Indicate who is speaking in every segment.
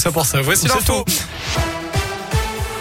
Speaker 1: Ça pour ça. Voici l'info.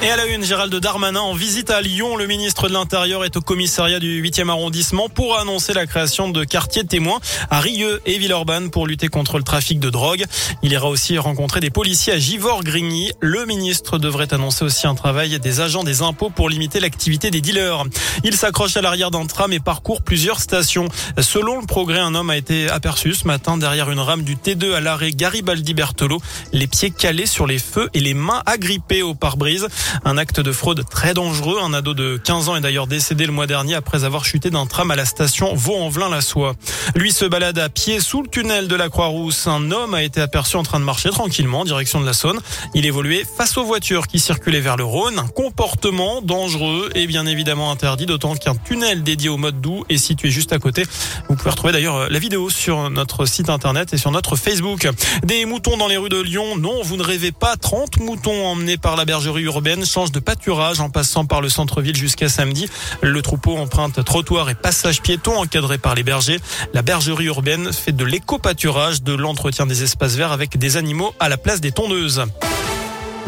Speaker 1: Et à la une, Gérald Darmanin en visite à Lyon. Le ministre de l'Intérieur est au commissariat du 8e arrondissement pour annoncer la création de quartiers témoins à Rieux et Villeurbanne pour lutter contre le trafic de drogue. Il ira aussi rencontrer des policiers à Givors-Grigny. Le ministre devrait annoncer aussi un travail des agents des impôts pour limiter l'activité des dealers. Il s'accroche à l'arrière d'un tram et parcourt plusieurs stations. Selon le progrès, un homme a été aperçu ce matin derrière une rame du T2 à l'arrêt Garibaldi-Bertolo, les pieds calés sur les feux et les mains agrippées au pare-brise. Un acte de fraude très dangereux. Un ado de 15 ans est d'ailleurs décédé le mois dernier après avoir chuté d'un tram à la station Vaux-en-Velin-la-Soie. Lui se balade à pied sous le tunnel de la Croix-Rousse. Un homme a été aperçu en train de marcher tranquillement en direction de la Saône. Il évoluait face aux voitures qui circulaient vers le Rhône. Un comportement dangereux et bien évidemment interdit, d'autant qu'un tunnel dédié au mode doux est situé juste à côté. Vous pouvez retrouver d'ailleurs la vidéo sur notre site internet et sur notre Facebook. Des moutons dans les rues de Lyon. Non, vous ne rêvez pas. 30 moutons emmenés par la bergerie urbaine change de pâturage en passant par le centre-ville jusqu'à samedi. Le troupeau emprunte trottoir et passage piéton encadré par les bergers. La bergerie urbaine fait de l'éco-pâturage, de l'entretien des espaces verts avec des animaux à la place des tondeuses.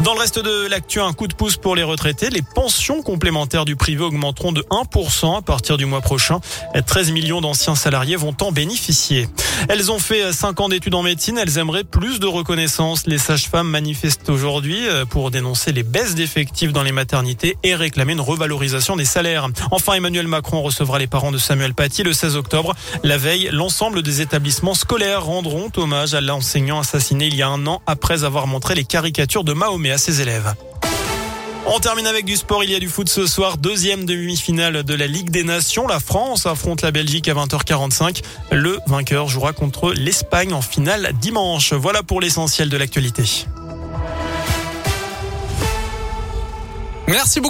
Speaker 1: Dans le reste de l'actu, un coup de pouce pour les retraités. Les pensions complémentaires du privé augmenteront de 1% à partir du mois prochain. 13 millions d'anciens salariés vont en bénéficier. Elles ont fait 5 ans d'études en médecine. Elles aimeraient plus de reconnaissance. Les sages-femmes manifestent aujourd'hui pour dénoncer les baisses d'effectifs dans les maternités et réclamer une revalorisation des salaires. Enfin, Emmanuel Macron recevra les parents de Samuel Paty le 16 octobre. La veille, l'ensemble des établissements scolaires rendront hommage à l'enseignant assassiné il y a un an après avoir montré les caricatures de Mahomet à ses élèves. On termine avec du sport. Il y a du foot ce soir. Deuxième demi-finale de la Ligue des Nations. La France affronte la Belgique à 20h45. Le vainqueur jouera contre l'Espagne en finale dimanche. Voilà pour l'essentiel de l'actualité.
Speaker 2: Merci beaucoup.